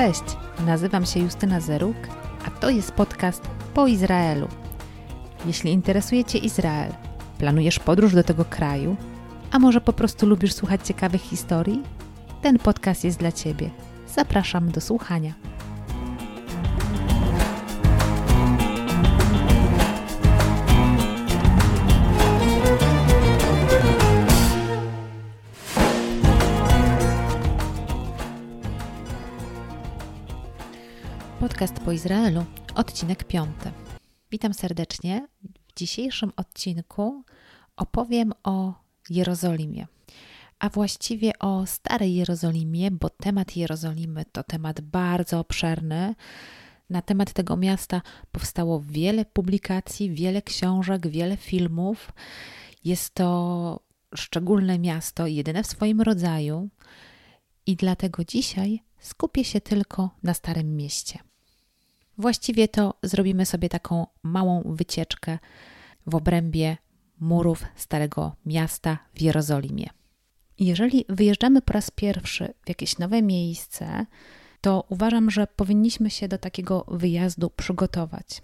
Cześć, nazywam się Justyna Zeruk, a to jest podcast po Izraelu. Jeśli interesuje Cię Izrael, planujesz podróż do tego kraju, a może po prostu lubisz słuchać ciekawych historii, ten podcast jest dla Ciebie. Zapraszam do słuchania. Podcast po Izraelu, odcinek piąty. Witam serdecznie. W dzisiejszym odcinku opowiem o Jerozolimie, a właściwie o Starej Jerozolimie, bo temat Jerozolimy to temat bardzo obszerny. Na temat tego miasta powstało wiele publikacji, wiele książek, wiele filmów. Jest to szczególne miasto, jedyne w swoim rodzaju, i dlatego dzisiaj skupię się tylko na Starym Mieście. Właściwie to zrobimy sobie taką małą wycieczkę w obrębie murów Starego Miasta w Jerozolimie. Jeżeli wyjeżdżamy po raz pierwszy w jakieś nowe miejsce, to uważam, że powinniśmy się do takiego wyjazdu przygotować.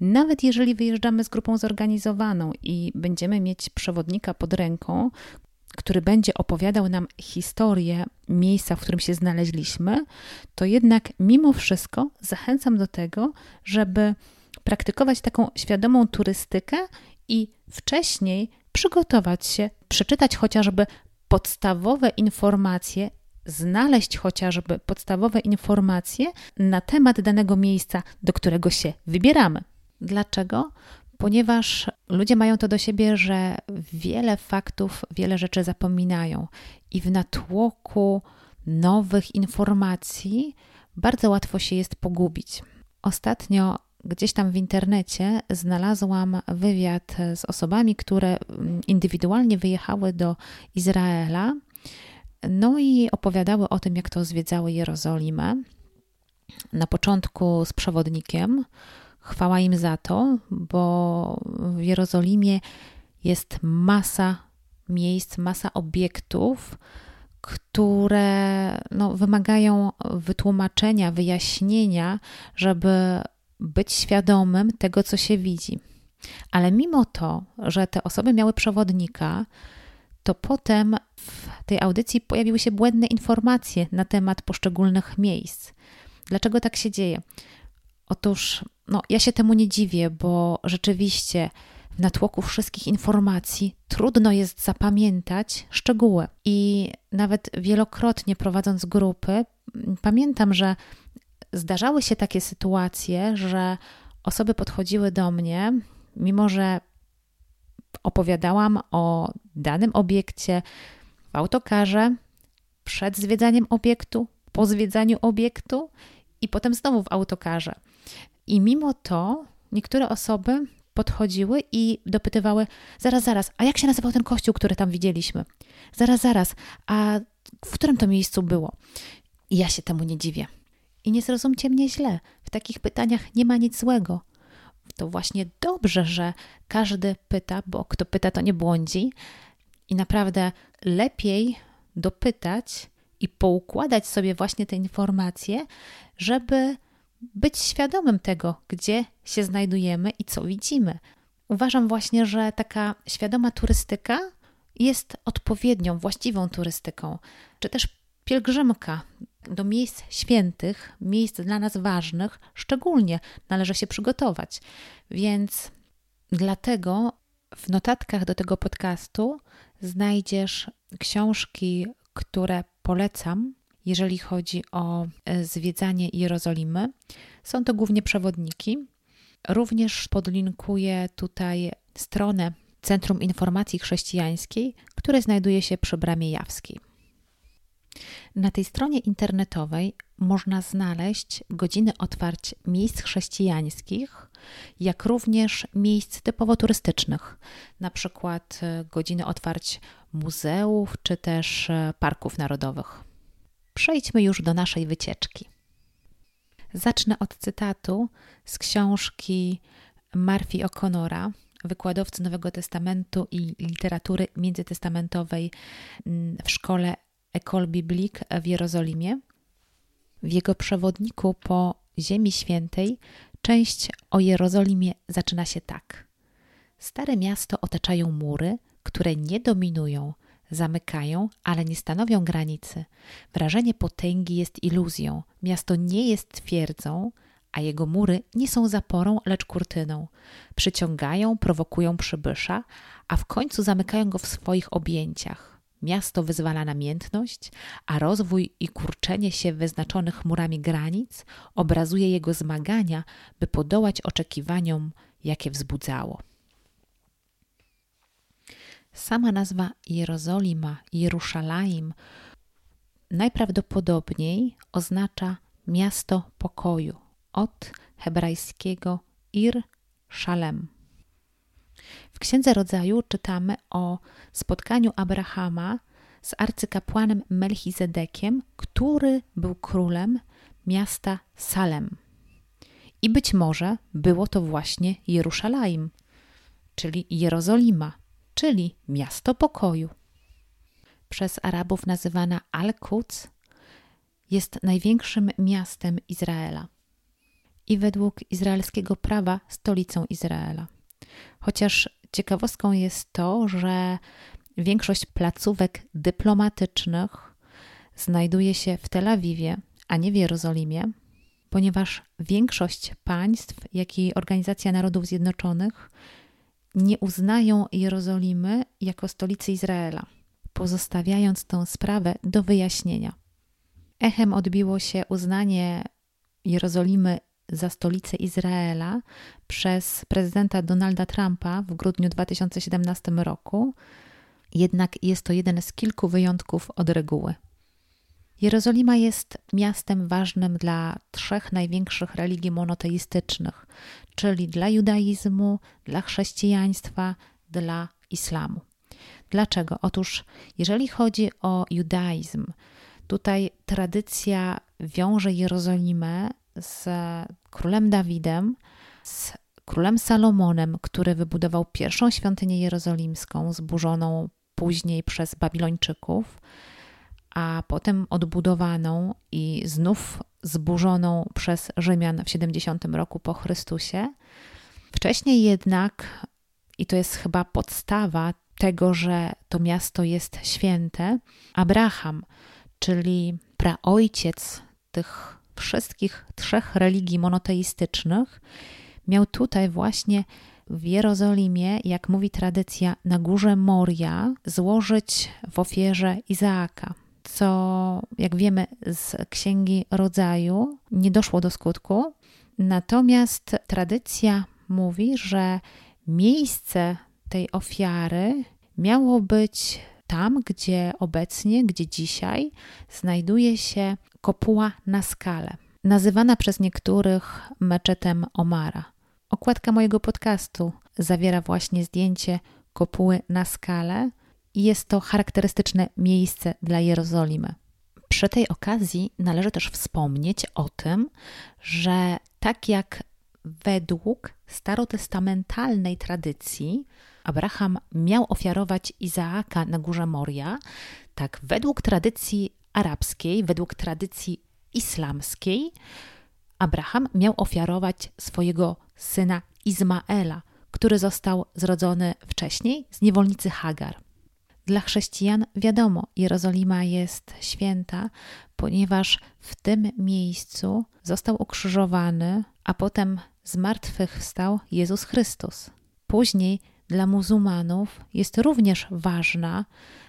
Nawet jeżeli wyjeżdżamy z grupą zorganizowaną i będziemy mieć przewodnika pod ręką, który będzie opowiadał nam historię miejsca, w którym się znaleźliśmy, to jednak mimo wszystko zachęcam do tego, żeby praktykować taką świadomą turystykę i wcześniej przygotować się, przeczytać chociażby podstawowe informacje, znaleźć chociażby podstawowe informacje na temat danego miejsca, do którego się wybieramy. Dlaczego? Ponieważ ludzie mają to do siebie, że wiele faktów, wiele rzeczy zapominają i w natłoku nowych informacji bardzo łatwo się jest pogubić. Ostatnio gdzieś tam w internecie znalazłam wywiad z osobami, które indywidualnie wyjechały do Izraela, no i opowiadały o tym, jak to zwiedzały Jerozolimę. Na początku z przewodnikiem, Chwała im za to, bo w Jerozolimie jest masa miejsc, masa obiektów, które no, wymagają wytłumaczenia, wyjaśnienia, żeby być świadomym tego, co się widzi. Ale mimo to, że te osoby miały przewodnika, to potem w tej audycji pojawiły się błędne informacje na temat poszczególnych miejsc. Dlaczego tak się dzieje? Otóż no, ja się temu nie dziwię, bo rzeczywiście w natłoku wszystkich informacji trudno jest zapamiętać szczegóły. I nawet wielokrotnie prowadząc grupy, pamiętam, że zdarzały się takie sytuacje, że osoby podchodziły do mnie, mimo że opowiadałam o danym obiekcie w autokarze, przed zwiedzaniem obiektu, po zwiedzaniu obiektu i potem znowu w autokarze. I mimo to niektóre osoby podchodziły i dopytywały: Zaraz, zaraz, a jak się nazywał ten kościół, który tam widzieliśmy? Zaraz, zaraz, a w którym to miejscu było? I ja się temu nie dziwię. I nie zrozumcie mnie źle, w takich pytaniach nie ma nic złego. To właśnie dobrze, że każdy pyta, bo kto pyta, to nie błądzi. I naprawdę lepiej dopytać i poukładać sobie właśnie te informacje, żeby być świadomym tego, gdzie się znajdujemy i co widzimy. Uważam właśnie, że taka świadoma turystyka jest odpowiednią, właściwą turystyką, czy też pielgrzymka do miejsc świętych, miejsc dla nas ważnych, szczególnie należy się przygotować. Więc dlatego w notatkach do tego podcastu znajdziesz książki, które polecam jeżeli chodzi o e, zwiedzanie Jerozolimy. Są to głównie przewodniki. Również podlinkuję tutaj stronę Centrum Informacji Chrześcijańskiej, które znajduje się przy Bramie Jawskiej. Na tej stronie internetowej można znaleźć godziny otwarć miejsc chrześcijańskich, jak również miejsc typowo turystycznych, na przykład e, godziny otwarć muzeów czy też e, parków narodowych. Przejdźmy już do naszej wycieczki. Zacznę od cytatu z książki Murphy O'Connora, wykładowcy Nowego Testamentu i literatury międzytestamentowej mm, w szkole École Biblique w Jerozolimie. W jego przewodniku po Ziemi Świętej część o Jerozolimie zaczyna się tak. Stare miasto otaczają mury, które nie dominują, zamykają, ale nie stanowią granicy. Wrażenie potęgi jest iluzją. Miasto nie jest twierdzą, a jego mury nie są zaporą, lecz kurtyną. Przyciągają, prowokują przybysza, a w końcu zamykają go w swoich objęciach. Miasto wyzwala namiętność, a rozwój i kurczenie się wyznaczonych murami granic obrazuje jego zmagania, by podołać oczekiwaniom, jakie wzbudzało. Sama nazwa Jerozolima, Jeruszalaim najprawdopodobniej oznacza miasto pokoju od hebrajskiego Ir Shalem. W Księdze Rodzaju czytamy o spotkaniu Abrahama z arcykapłanem Melchizedekiem, który był królem miasta Salem. I być może było to właśnie Jeruszalaim, czyli Jerozolima, czyli miasto pokoju. Przez Arabów nazywana Al-Quds jest największym miastem Izraela i według izraelskiego prawa stolicą Izraela. Chociaż ciekawostką jest to, że większość placówek dyplomatycznych znajduje się w Tel Awiwie, a nie w Jerozolimie, ponieważ większość państw, jak i Organizacja Narodów Zjednoczonych nie uznają Jerozolimy jako stolicy Izraela, pozostawiając tę sprawę do wyjaśnienia. Echem odbiło się uznanie Jerozolimy za stolicę Izraela przez prezydenta Donalda Trumpa w grudniu 2017 roku, jednak jest to jeden z kilku wyjątków od reguły. Jerozolima jest miastem ważnym dla trzech największych religii monoteistycznych, czyli dla judaizmu, dla chrześcijaństwa, dla islamu. Dlaczego? Otóż, jeżeli chodzi o judaizm, tutaj tradycja wiąże Jerozolimę z królem Dawidem, z królem Salomonem, który wybudował pierwszą świątynię jerozolimską, zburzoną później przez Babilończyków, a potem odbudowaną i znów zburzoną przez Rzymian w 70 roku po Chrystusie. Wcześniej jednak, i to jest chyba podstawa tego, że to miasto jest święte, Abraham, czyli praojciec tych wszystkich trzech religii monoteistycznych, miał tutaj właśnie w Jerozolimie, jak mówi tradycja, na górze Moria złożyć w ofierze Izaaka, co, jak wiemy z Księgi Rodzaju, nie doszło do skutku. Natomiast tradycja mówi, że miejsce tej ofiary miało być tam, gdzie obecnie, gdzie dzisiaj znajduje się kopuła na skale, nazywana przez niektórych meczetem Omara. Okładka mojego podcastu zawiera właśnie zdjęcie kopuły na skale i jest to charakterystyczne miejsce dla Jerozolimy. Przy tej okazji należy też wspomnieć o tym, że tak jak według starotestamentalnej tradycji Abraham miał ofiarować Izaaka na górze Moria, tak według tradycji arabskiej, według tradycji islamskiej, Abraham miał ofiarować swojego syna Izmaela, który został zrodzony wcześniej z niewolnicy Hagar. Dla chrześcijan wiadomo, Jerozolima jest święta, ponieważ w tym miejscu został ukrzyżowany, a potem z martwych wstał Jezus Chrystus. Później dla muzułmanów jest również ważna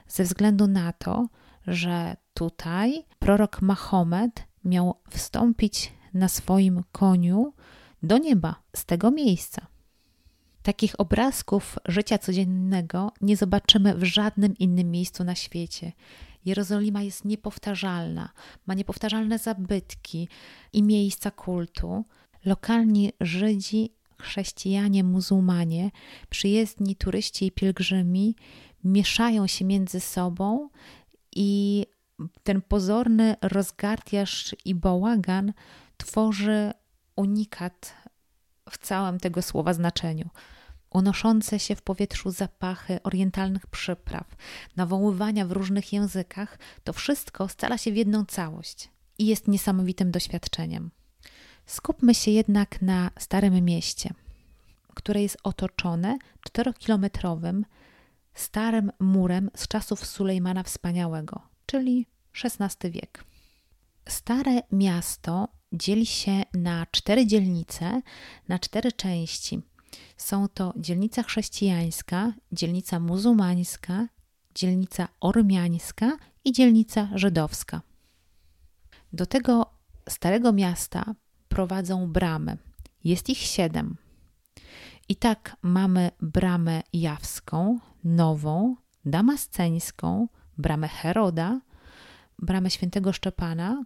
ze względu na to, że tutaj prorok Mahomet miał wstąpić na swoim koniu do nieba z tego miejsca. Takich obrazków życia codziennego nie zobaczymy w żadnym innym miejscu na świecie. Jerozolima jest niepowtarzalna, ma niepowtarzalne zabytki i miejsca kultu. Lokalni Żydzi, chrześcijanie, muzułmanie, przyjezdni turyści i pielgrzymi mieszają się między sobą i ten pozorny rozgardiasz i bałagan tworzy unikat w całym tego słowa znaczeniu. Unoszące się w powietrzu zapachy orientalnych przypraw, nawoływania w różnych językach, to wszystko scala się w jedną całość. i jest niesamowitym doświadczeniem. Skupmy się jednak na Starym Mieście, które jest otoczone czterokilometrowym starym murem z czasów Sulejmana Wspaniałego, czyli XVI wiek. Stare miasto dzieli się na cztery dzielnice, na cztery części. Są to dzielnica chrześcijańska, dzielnica muzułmańska, dzielnica ormiańska i dzielnica żydowska. Do tego starego miasta prowadzą bramy. Jest ich siedem. I tak mamy bramę jawską, nową, damasceńską, bramę Heroda, bramę świętego Szczepana,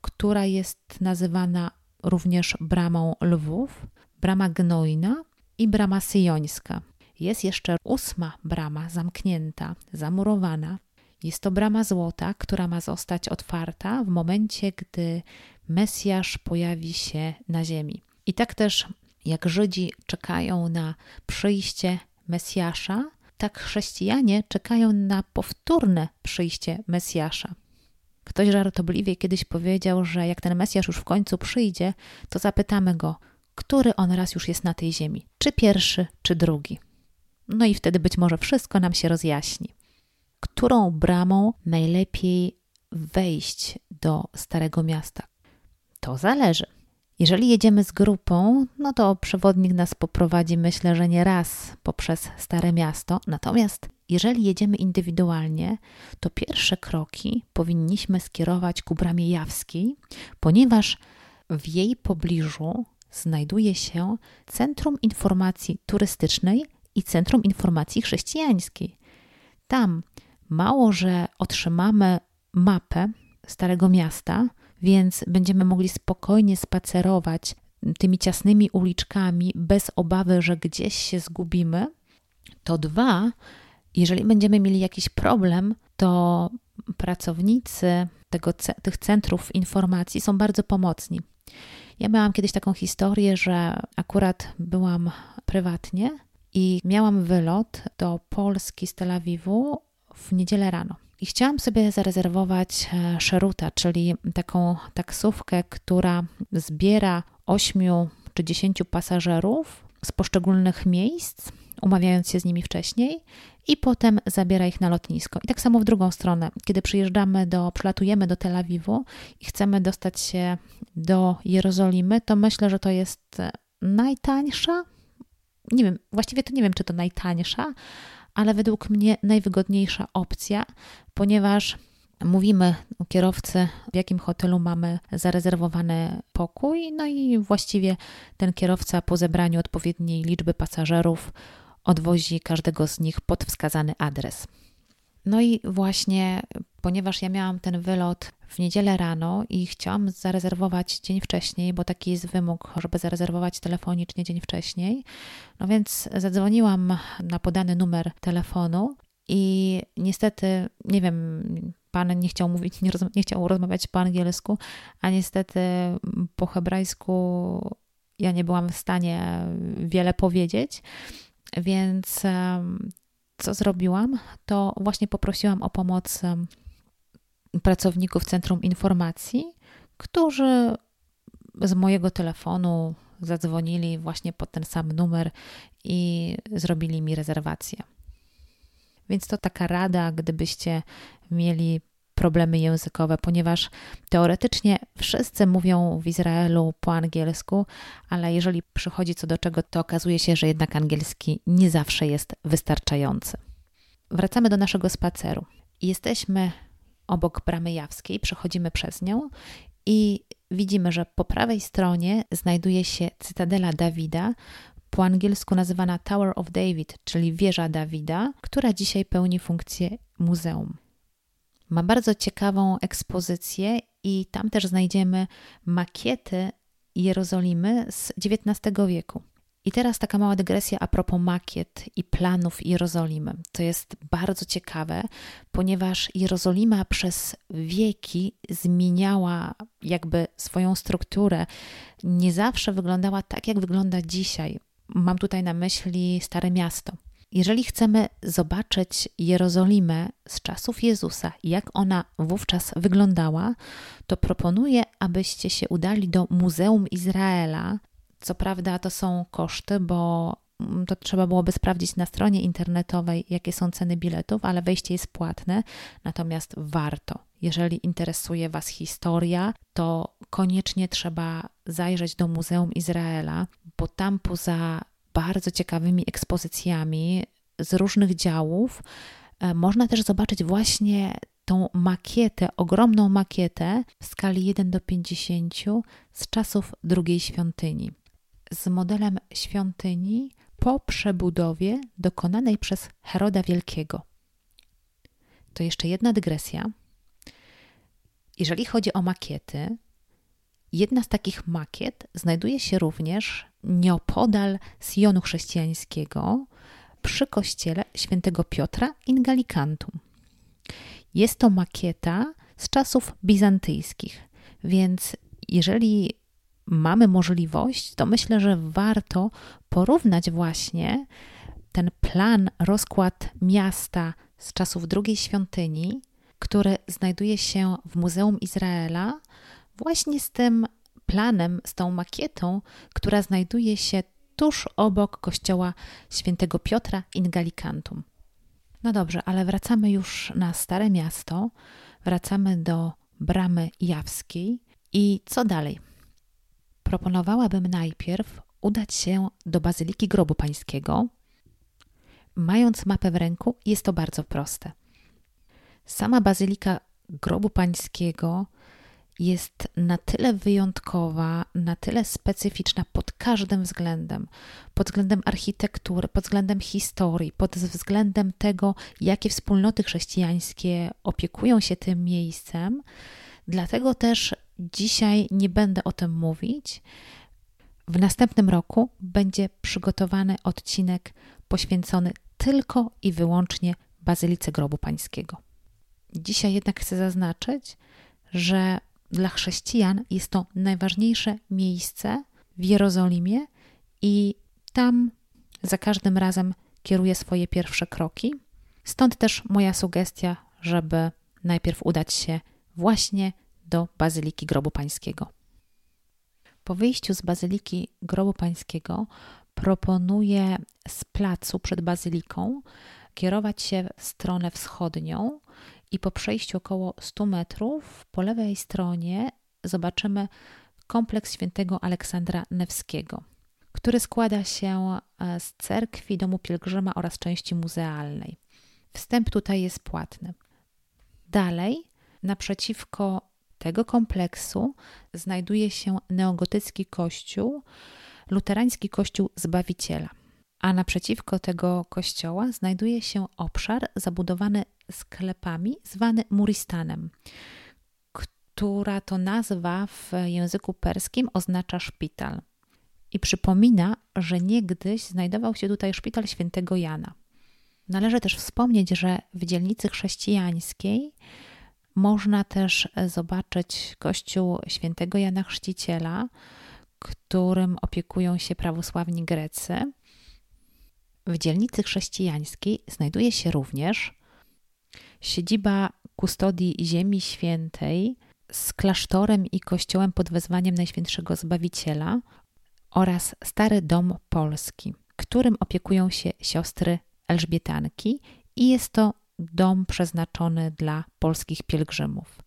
która jest nazywana również bramą lwów, brama gnojna i brama syjońska. Jest jeszcze ósma brama zamknięta, zamurowana. Jest to brama złota, która ma zostać otwarta w momencie, gdy Mesjasz pojawi się na ziemi. I tak też jak Żydzi czekają na przyjście Mesjasza, tak chrześcijanie czekają na powtórne przyjście Mesjasza. Ktoś żartobliwie kiedyś powiedział, że jak ten Mesjasz już w końcu przyjdzie, to zapytamy go, który on raz już jest na tej ziemi, czy pierwszy, czy drugi. No i wtedy być może wszystko nam się rozjaśni. Którą bramą najlepiej wejść do Starego Miasta? To zależy. Jeżeli jedziemy z grupą, no to przewodnik nas poprowadzi, myślę, że nie raz poprzez Stare Miasto. Natomiast jeżeli jedziemy indywidualnie, to pierwsze kroki powinniśmy skierować ku Bramie Jawskiej, ponieważ w jej pobliżu znajduje się Centrum Informacji Turystycznej i Centrum Informacji Chrześcijańskiej. Tam mało, że otrzymamy mapę Starego Miasta, więc będziemy mogli spokojnie spacerować tymi ciasnymi uliczkami bez obawy, że gdzieś się zgubimy. To dwa, jeżeli będziemy mieli jakiś problem, to pracownicy tego, tych centrów informacji są bardzo pomocni. Ja miałam kiedyś taką historię, że akurat byłam prywatnie i miałam wylot do Polski z Tel Awiwu w niedzielę rano. I chciałam sobie zarezerwować e, szeruta, czyli taką taksówkę, która zbiera 8 czy 10 pasażerów z poszczególnych miejsc, umawiając się z nimi wcześniej, i potem zabiera ich na lotnisko. I tak samo w drugą stronę, kiedy przyjeżdżamy do, przylatujemy do Tel Awiwu i chcemy dostać się do Jerozolimy, to myślę, że to jest najtańsza. Nie wiem, właściwie to nie wiem, czy to najtańsza, ale według mnie najwygodniejsza opcja, ponieważ mówimy u kierowcy, w jakim hotelu mamy zarezerwowany pokój, no i właściwie ten kierowca po zebraniu odpowiedniej liczby pasażerów odwozi każdego z nich pod wskazany adres. No i właśnie, ponieważ ja miałam ten wylot w niedzielę rano i chciałam zarezerwować dzień wcześniej, bo taki jest wymóg, żeby zarezerwować telefonicznie dzień wcześniej, no więc zadzwoniłam na podany numer telefonu i niestety, nie wiem, pan nie chciał mówić, nie, nie chciał rozmawiać po angielsku, a niestety po hebrajsku ja nie byłam w stanie wiele powiedzieć. Więc co zrobiłam? To właśnie poprosiłam o pomoc pracowników Centrum Informacji, którzy z mojego telefonu zadzwonili właśnie pod ten sam numer i zrobili mi rezerwację. Więc to taka rada, gdybyście mieli problemy językowe, ponieważ teoretycznie wszyscy mówią w Izraelu po angielsku, ale jeżeli przychodzi co do czego, to okazuje się, że jednak angielski nie zawsze jest wystarczający. Wracamy do naszego spaceru. Jesteśmy obok bramy jawskiej, przechodzimy przez nią i widzimy, że po prawej stronie znajduje się cytadela Dawida, po angielsku nazywana Tower of David, czyli wieża Dawida, która dzisiaj pełni funkcję muzeum. Ma bardzo ciekawą ekspozycję i tam też znajdziemy makiety Jerozolimy z XIX wieku. I teraz taka mała dygresja a propos makiet i planów Jerozolimy. To jest bardzo ciekawe, ponieważ Jerozolima przez wieki zmieniała jakby swoją strukturę. Nie zawsze wyglądała tak, jak wygląda dzisiaj. Mam tutaj na myśli Stare Miasto. Jeżeli chcemy zobaczyć Jerozolimę z czasów Jezusa, jak ona wówczas wyglądała, to proponuję, abyście się udali do Muzeum Izraela. Co prawda, to są koszty, bo mm, to trzeba byłoby sprawdzić na stronie internetowej, jakie są ceny biletów, ale wejście jest płatne, natomiast warto. Jeżeli interesuje Was historia, to koniecznie trzeba zajrzeć do Muzeum Izraela, bo tam poza bardzo ciekawymi ekspozycjami z różnych działów. E, można też zobaczyć właśnie tą makietę, ogromną makietę w skali 1 do 50 z czasów drugiej świątyni. Z modelem świątyni po przebudowie dokonanej przez Heroda Wielkiego. To jeszcze jedna dygresja. Jeżeli chodzi o makiety, jedna z takich makiet znajduje się również nieopodal Sionu Chrześcijańskiego przy kościele świętego Piotra in Gallicantum. Jest to makieta z czasów bizantyjskich, więc jeżeli mamy możliwość, to myślę, że warto porównać właśnie ten plan, rozkład miasta z czasów drugiej świątyni, który znajduje się w Muzeum Izraela, właśnie z tym planem, z tą makietą, która znajduje się tuż obok kościoła świętego Piotra in Gallicantum. No dobrze, ale wracamy już na Stare Miasto, wracamy do Bramy Jawskiej i co dalej? Proponowałabym najpierw udać się do Bazyliki Grobu Pańskiego. Mając mapę w ręku, jest to bardzo proste. Sama Bazylika Grobu Pańskiego jest na tyle wyjątkowa, na tyle specyficzna pod każdym względem pod względem architektury, pod względem historii, pod względem tego, jakie wspólnoty chrześcijańskie opiekują się tym miejscem. Dlatego też dzisiaj nie będę o tym mówić. W następnym roku będzie przygotowany odcinek poświęcony tylko i wyłącznie Bazylice Grobu Pańskiego. Dzisiaj jednak chcę zaznaczyć, że dla chrześcijan jest to najważniejsze miejsce w Jerozolimie i tam za każdym razem kieruję swoje pierwsze kroki. Stąd też moja sugestia, żeby najpierw udać się właśnie do Bazyliki Grobu Pańskiego. Po wyjściu z Bazyliki Grobu Pańskiego proponuję z placu przed Bazyliką kierować się w stronę wschodnią i po przejściu około 100 metrów po lewej stronie zobaczymy kompleks świętego Aleksandra Newskiego, który składa się e, z cerkwi, domu pielgrzyma oraz części muzealnej. Wstęp tutaj jest płatny. Dalej, naprzeciwko tego kompleksu znajduje się neogotycki kościół, luterański kościół Zbawiciela – a naprzeciwko tego kościoła znajduje się obszar zabudowany sklepami zwany Muristanem, która to nazwa w języku perskim oznacza szpital. I przypomina, że niegdyś znajdował się tutaj szpital świętego Jana. Należy też wspomnieć, że w dzielnicy chrześcijańskiej można też zobaczyć kościół świętego Jana Chrzciciela, którym opiekują się prawosławni Grecy w dzielnicy chrześcijańskiej znajduje się również siedziba kustodii Ziemi Świętej z klasztorem i kościołem pod wezwaniem Najświętszego Zbawiciela oraz Stary Dom Polski, którym opiekują się siostry Elżbietanki i jest to dom przeznaczony dla polskich pielgrzymów.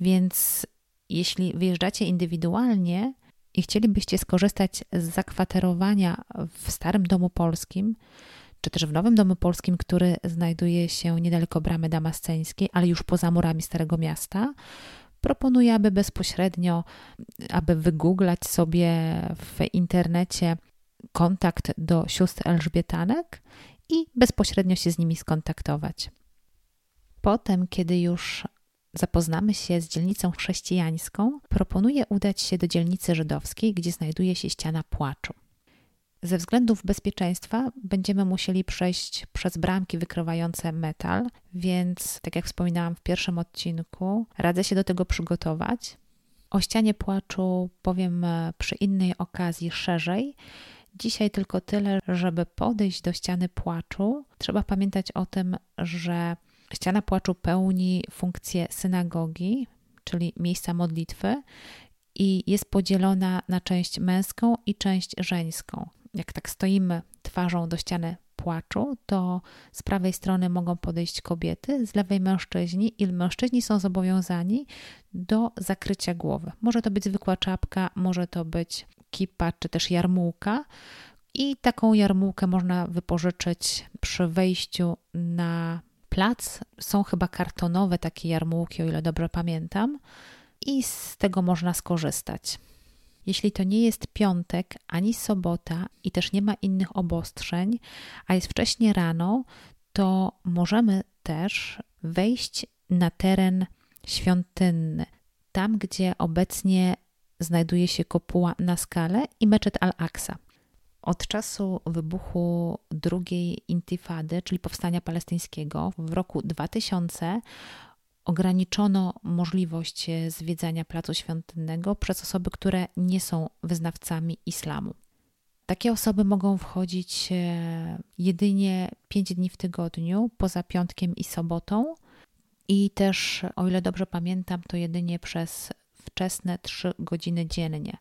Więc jeśli wyjeżdżacie indywidualnie, i chcielibyście skorzystać z zakwaterowania w Starym Domu Polskim, czy też w Nowym Domu Polskim, który znajduje się niedaleko bramy damasceńskiej, ale już poza murami Starego Miasta, proponuję, aby bezpośrednio, aby wygooglać sobie w internecie kontakt do sióstr Elżbietanek i bezpośrednio się z nimi skontaktować. Potem, kiedy już zapoznamy się z dzielnicą chrześcijańską, proponuję udać się do dzielnicy żydowskiej, gdzie znajduje się ściana płaczu. Ze względów bezpieczeństwa będziemy musieli przejść przez bramki wykrywające metal, więc, tak jak wspominałam w pierwszym odcinku, radzę się do tego przygotować. O ścianie płaczu powiem e, przy innej okazji szerzej. Dzisiaj tylko tyle, żeby podejść do ściany płaczu, trzeba pamiętać o tym, że ściana płaczu pełni funkcję synagogi, czyli miejsca modlitwy, i jest podzielona na część męską i część żeńską. Jak tak stoimy twarzą do ściany płaczu, to z prawej strony mogą podejść kobiety, z lewej mężczyźni i mężczyźni są zobowiązani do zakrycia głowy. Może to być zwykła czapka, może to być kipa czy też jarmułka. I taką jarmułkę można wypożyczyć przy wejściu na plac. Są chyba kartonowe takie jarmułki, o ile dobrze pamiętam, i z tego można skorzystać. Jeśli to nie jest piątek ani sobota i też nie ma innych obostrzeń, a jest wcześnie rano, to możemy też wejść na teren świątynny, tam gdzie obecnie znajduje się kopuła na skale i meczet Al-Aqsa. Od czasu wybuchu drugiej intifady, czyli powstania palestyńskiego w roku 2000, ograniczono możliwość e, zwiedzania placu świątynnego przez osoby, które nie są wyznawcami islamu. Takie osoby mogą wchodzić e, jedynie 5 dni w tygodniu, poza piątkiem i sobotą, i też, o ile dobrze pamiętam, to jedynie przez wczesne 3 godziny dziennie.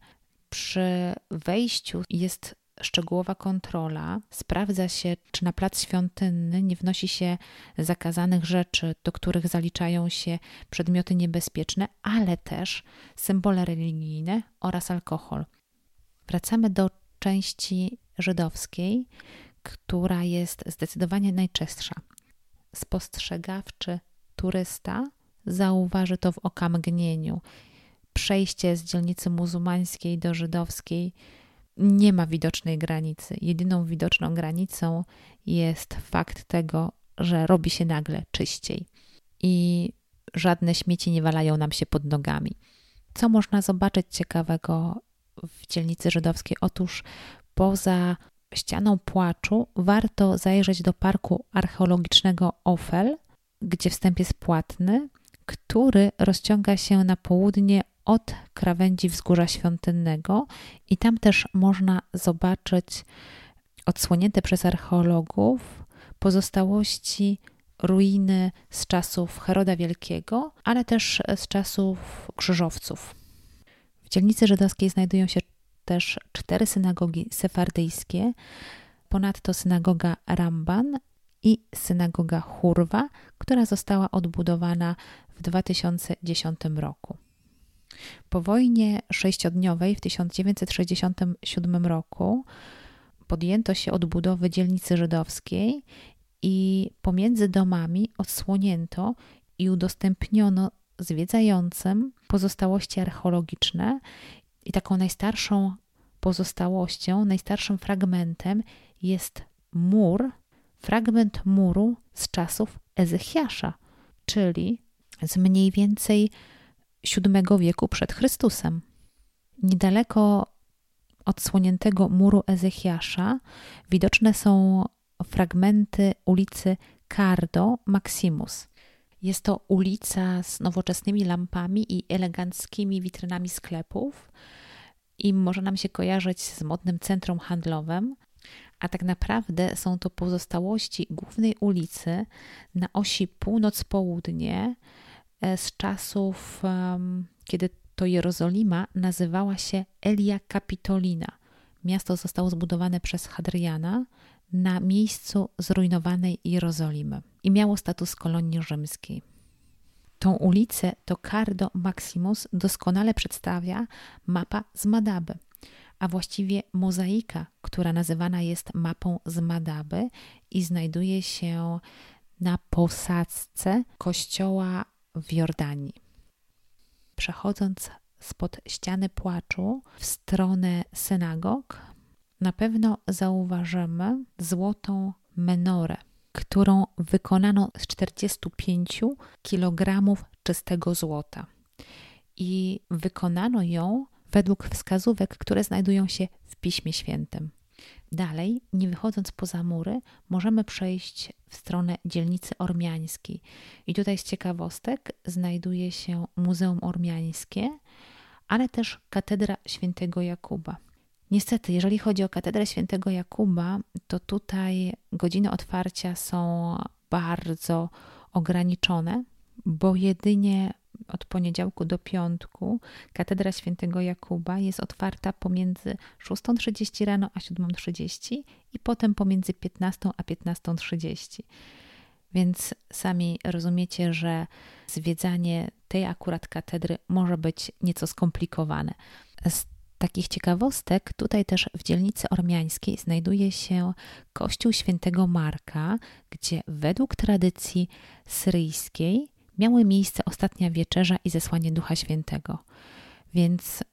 Przy wejściu jest szczegółowa kontrola, sprawdza się, czy na plac świątynny nie wnosi się zakazanych rzeczy, do których zaliczają się przedmioty niebezpieczne, ale też symbole religijne oraz alkohol. Wracamy do części żydowskiej, która jest zdecydowanie najczęstsza. Spostrzegawczy turysta zauważy to w okamgnieniu. Przejście z dzielnicy muzułmańskiej do żydowskiej nie ma widocznej granicy. Jedyną widoczną granicą jest fakt tego, że robi się nagle czyściej i żadne śmieci nie walają nam się pod nogami. Co można zobaczyć ciekawego w dzielnicy żydowskiej? Otóż poza ścianą płaczu warto zajrzeć do parku archeologicznego Ofel, gdzie wstęp jest płatny, który rozciąga się na południe od krawędzi wzgórza świątynnego i tam też można zobaczyć odsłonięte przez archeologów pozostałości ruiny z czasów Heroda Wielkiego, ale też z czasów krzyżowców. W dzielnicy żydowskiej znajdują się też cztery synagogi sefardyjskie, ponadto synagoga Ramban i synagoga Hurwa, która została odbudowana w 2010 roku. Po wojnie sześciodniowej w 1967 roku podjęto się odbudowy dzielnicy żydowskiej i pomiędzy domami odsłonięto i udostępniono zwiedzającym pozostałości archeologiczne i taką najstarszą pozostałością, najstarszym fragmentem jest mur, fragment muru z czasów Ezechiasza, czyli z mniej więcej VII wieku przed Chrystusem. Niedaleko odsłoniętego muru Ezechiasza widoczne są fragmenty ulicy Cardo Maximus. Jest to ulica z nowoczesnymi lampami i eleganckimi witrynami sklepów i może nam się kojarzyć z modnym centrum handlowym, a tak naprawdę są to pozostałości głównej ulicy na osi północ-południe, z czasów, kiedy to Jerozolima nazywała się Elia Capitolina. Miasto zostało zbudowane przez Hadriana na miejscu zrujnowanej Jerozolimy i miało status kolonii rzymskiej. Tą ulicę to Cardo Maximus doskonale przedstawia mapa z Madaby, a właściwie mozaika, która nazywana jest mapą z Madaby i znajduje się na posadzce kościoła w Jordanii. Przechodząc spod ściany płaczu w stronę synagog, na pewno zauważymy złotą menorę, którą wykonano z 45 kg czystego złota. I wykonano ją według wskazówek, które znajdują się w Piśmie Świętym. Dalej, nie wychodząc poza mury, możemy przejść w stronę dzielnicy ormiańskiej. I tutaj z ciekawostek znajduje się Muzeum Ormiańskie, ale też Katedra Świętego Jakuba. Niestety, jeżeli chodzi o katedrę świętego Jakuba, to tutaj godziny otwarcia są bardzo ograniczone, bo jedynie od poniedziałku do piątku katedra świętego Jakuba jest otwarta pomiędzy 6.30 rano a 7.30 i potem pomiędzy 15 a 15.30. Więc sami rozumiecie, że zwiedzanie tej akurat katedry może być nieco skomplikowane. Z takich ciekawostek, tutaj też w dzielnicy ormiańskiej znajduje się kościół świętego Marka, gdzie według tradycji syryjskiej miały miejsce ostatnia wieczerza i zesłanie Ducha Świętego. Więc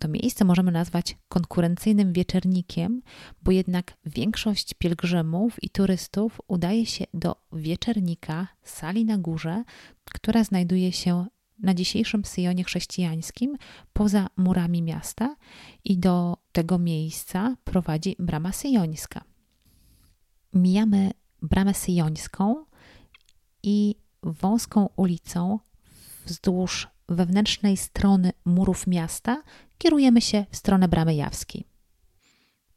to miejsce możemy nazwać konkurencyjnym wieczernikiem, bo jednak większość pielgrzymów i turystów udaje się do wieczernika, sali na górze, która znajduje się na dzisiejszym Syjonie chrześcijańskim, poza murami miasta, i do tego miejsca prowadzi brama syjońska. Mijamy bramę syjońską i wąską ulicą wzdłuż wewnętrznej strony murów miasta kierujemy się w stronę Bramy Jawskiej.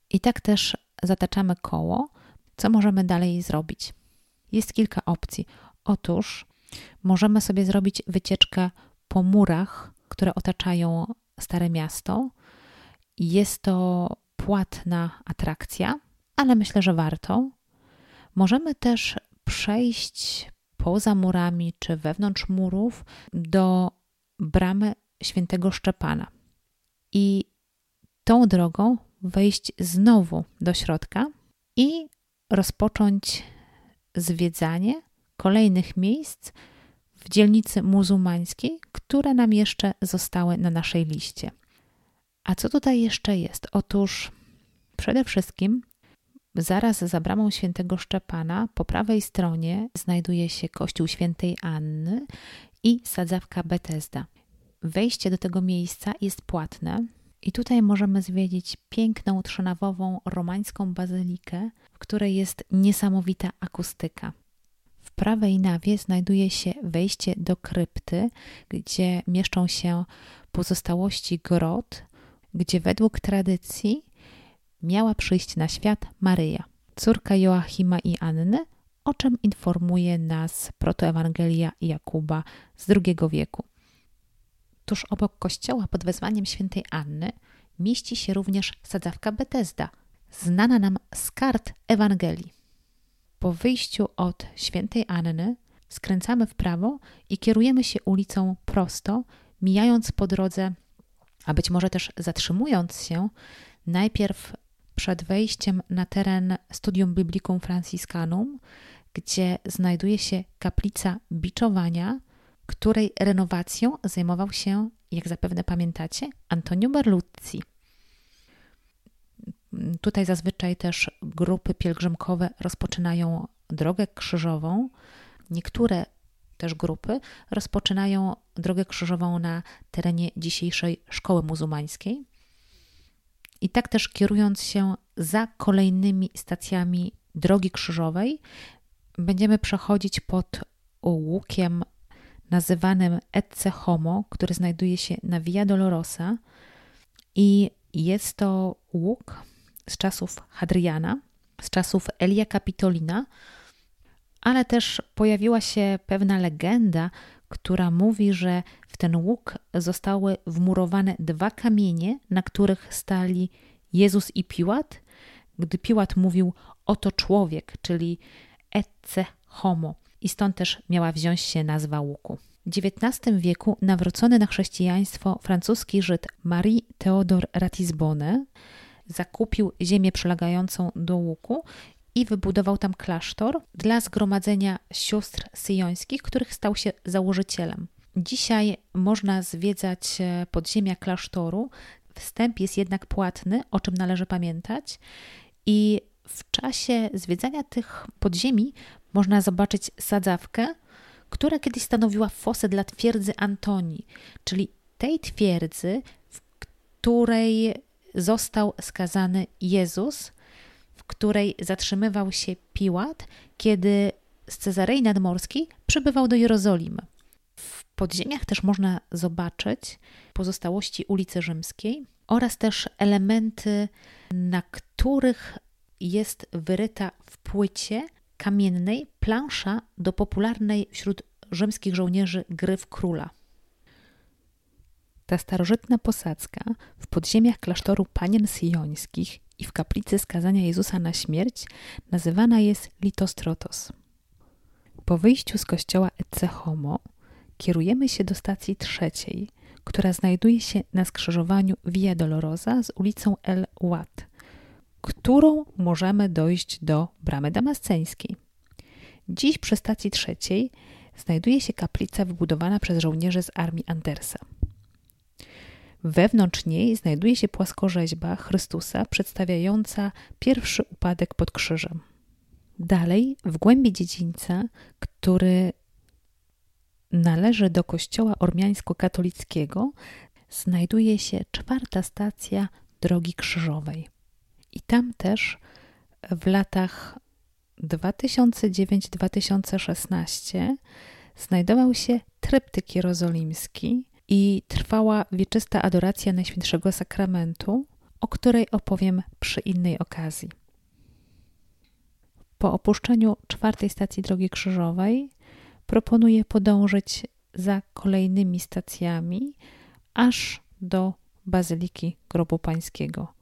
I tak też zataczamy koło. Co możemy dalej zrobić? Jest kilka opcji. Otóż możemy sobie zrobić wycieczkę po murach, które otaczają Stare Miasto. Jest to płatna atrakcja, ale myślę, że warto. Możemy też przejść poza murami czy wewnątrz murów do bramy świętego Szczepana. I tą drogą wejść znowu do środka i rozpocząć zwiedzanie kolejnych miejsc w dzielnicy muzułmańskiej, które nam jeszcze zostały na naszej liście. A co tutaj jeszcze jest? Otóż przede wszystkim zaraz za bramą świętego Szczepana po prawej stronie znajduje się kościół świętej Anny i sadzawka Betesda. Wejście do tego miejsca jest płatne i tutaj możemy zwiedzić piękną trzonawową romańską bazylikę, w której jest niesamowita akustyka. W prawej nawie znajduje się wejście do krypty, gdzie mieszczą się pozostałości grot, gdzie według tradycji miała przyjść na świat Maryja, córka Joachima i Anny, o czym informuje nas protoewangelia Jakuba z II wieku. Tuż obok kościoła pod wezwaniem świętej Anny mieści się również sadzawka Betesda, znana nam z kart Ewangelii. Po wyjściu od świętej Anny skręcamy w prawo i kierujemy się ulicą prosto, mijając po drodze, a być może też zatrzymując się najpierw przed wejściem na teren Studium Biblicum Franciscanum, gdzie znajduje się kaplica biczowania, której renowacją zajmował się, jak zapewne pamiętacie, Antonio Berluzzi. Tutaj zazwyczaj też grupy pielgrzymkowe rozpoczynają drogę krzyżową. Niektóre też grupy rozpoczynają drogę krzyżową na terenie dzisiejszej szkoły muzułmańskiej. I tak też kierując się za kolejnymi stacjami drogi krzyżowej, będziemy przechodzić pod łukiem nazywanym Ecce Homo, który znajduje się na Via Dolorosa. I jest to łuk z czasów Hadriana, z czasów Elia Capitolina, ale też pojawiła się pewna legenda, która mówi, że w ten łuk zostały wmurowane dwa kamienie, na których stali Jezus i Piłat, gdy Piłat mówił oto człowiek, czyli ecce homo i stąd też miała wziąć się nazwa łuku. W XIX wieku nawrócony na chrześcijaństwo francuski Żyd Marie Theodor Ratisbonne zakupił ziemię przylegającą do łuku i wybudował tam klasztor dla zgromadzenia sióstr syjońskich, których stał się założycielem. Dzisiaj można zwiedzać e, podziemia klasztoru. Wstęp jest jednak płatny, o czym należy pamiętać. I w czasie zwiedzania tych podziemi można zobaczyć sadzawkę, która kiedyś stanowiła fosę dla twierdzy Antonii, czyli tej twierdzy, w której został skazany Jezus, której zatrzymywał się Piłat, kiedy z Cezarei Nadmorskiej przybywał do Jerozolimy. W podziemiach też można zobaczyć pozostałości ulicy Rzymskiej oraz też elementy, na których jest wyryta w płycie kamiennej plansza do popularnej wśród rzymskich żołnierzy gry w króla. Ta starożytna posadzka w podziemiach klasztoru panien syjońskich i w kaplicy skazania Jezusa na śmierć nazywana jest Litostrotos. Po wyjściu z kościoła Ecce Homo kierujemy się do stacji trzeciej, która znajduje się na skrzyżowaniu Via Dolorosa z ulicą El Ouad, którą możemy dojść do bramy damasceńskiej. Dziś przy stacji trzeciej znajduje się kaplica wybudowana przez żołnierzy z armii Andersa. Wewnątrz niej znajduje się płaskorzeźba Chrystusa przedstawiająca pierwszy upadek pod krzyżem. Dalej, w głębi dziedzińca, który należy do kościoła ormiańsko-katolickiego, znajduje się czwarta stacja drogi krzyżowej. I tam też w latach 2009-2016 znajdował się tryptyk jerozolimski i trwała wieczysta adoracja Najświętszego Sakramentu, o której opowiem przy innej okazji. Po opuszczeniu czwartej stacji Drogi Krzyżowej proponuję podążyć za kolejnymi stacjami aż do Bazyliki Grobu Pańskiego.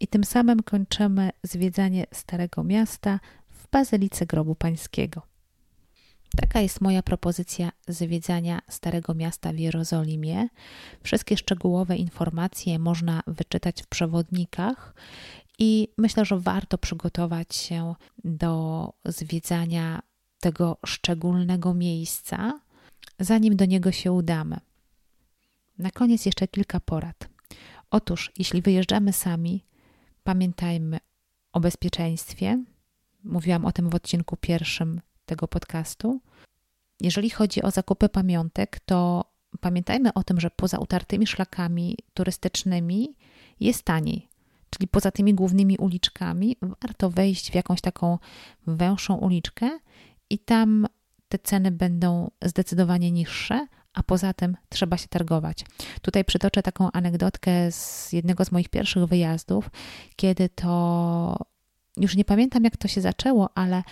I tym samym kończymy zwiedzanie Starego Miasta w Bazylice Grobu Pańskiego. Taka jest moja propozycja zwiedzania Starego Miasta w Jerozolimie. Wszystkie szczegółowe informacje można wyczytać w przewodnikach i myślę, że warto przygotować się do zwiedzania tego szczególnego miejsca, zanim do niego się udamy. Na koniec jeszcze kilka porad. Otóż, jeśli wyjeżdżamy sami, pamiętajmy o bezpieczeństwie. Mówiłam o tym w odcinku pierwszym tego podcastu. Jeżeli chodzi o zakupy pamiątek, to pamiętajmy o tym, że poza utartymi szlakami turystycznymi jest taniej. Czyli poza tymi głównymi uliczkami warto wejść w jakąś taką węższą uliczkę i tam te ceny będą zdecydowanie niższe, a poza tym trzeba się targować. Tutaj przytoczę taką anegdotkę z jednego z moich pierwszych wyjazdów, kiedy to już nie pamiętam jak to się zaczęło, ale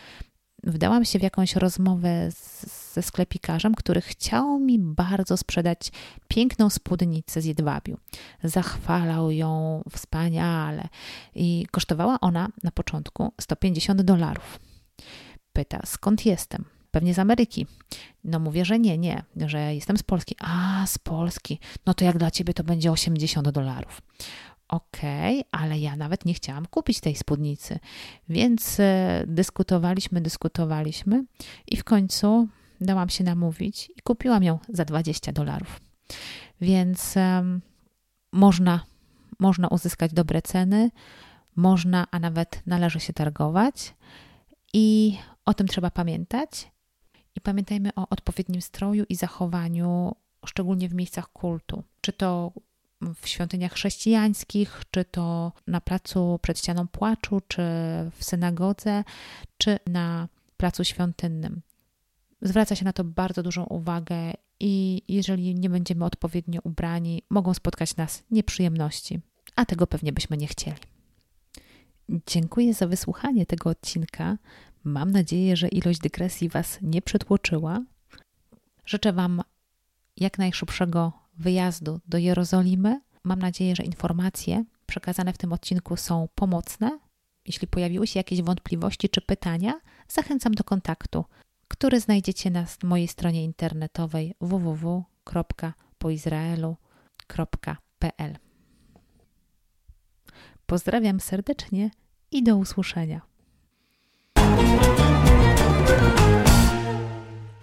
wdałam się w jakąś rozmowę z, ze sklepikarzem, który chciał mi bardzo sprzedać piękną spódnicę z jedwabiu. Zachwalał ją wspaniale i kosztowała ona na początku 150 dolarów. Pyta, skąd jestem? Pewnie z Ameryki. No mówię, że nie, nie, że jestem z Polski. A, z Polski. No to jak dla ciebie to będzie 80 dolarów. Okej, okay, ale ja nawet nie chciałam kupić tej spódnicy. Więc e, dyskutowaliśmy, dyskutowaliśmy i w końcu dałam się namówić i kupiłam ją za 20 dolarów. Więc um, można, można uzyskać dobre ceny, można, a nawet należy się targować i o tym trzeba pamiętać. I pamiętajmy o odpowiednim stroju i zachowaniu, szczególnie w miejscach kultu. Czy to w świątyniach chrześcijańskich, czy to na placu przed ścianą płaczu, czy w synagodze, czy na placu świątynnym. Zwraca się na to bardzo dużą uwagę i jeżeli nie będziemy odpowiednio ubrani, mogą spotkać nas nieprzyjemności, a tego pewnie byśmy nie chcieli. Dziękuję za wysłuchanie tego odcinka. Mam nadzieję, że ilość dygresji Was nie przytłoczyła. Życzę Wam jak najszybszego wyjazdu do Jerozolimy. Mam nadzieję, że informacje przekazane w tym odcinku są pomocne. Jeśli pojawiły się jakieś wątpliwości czy pytania, zachęcam do kontaktu, który znajdziecie na mojej stronie internetowej www.poizraelu.pl. Pozdrawiam serdecznie i do usłyszenia.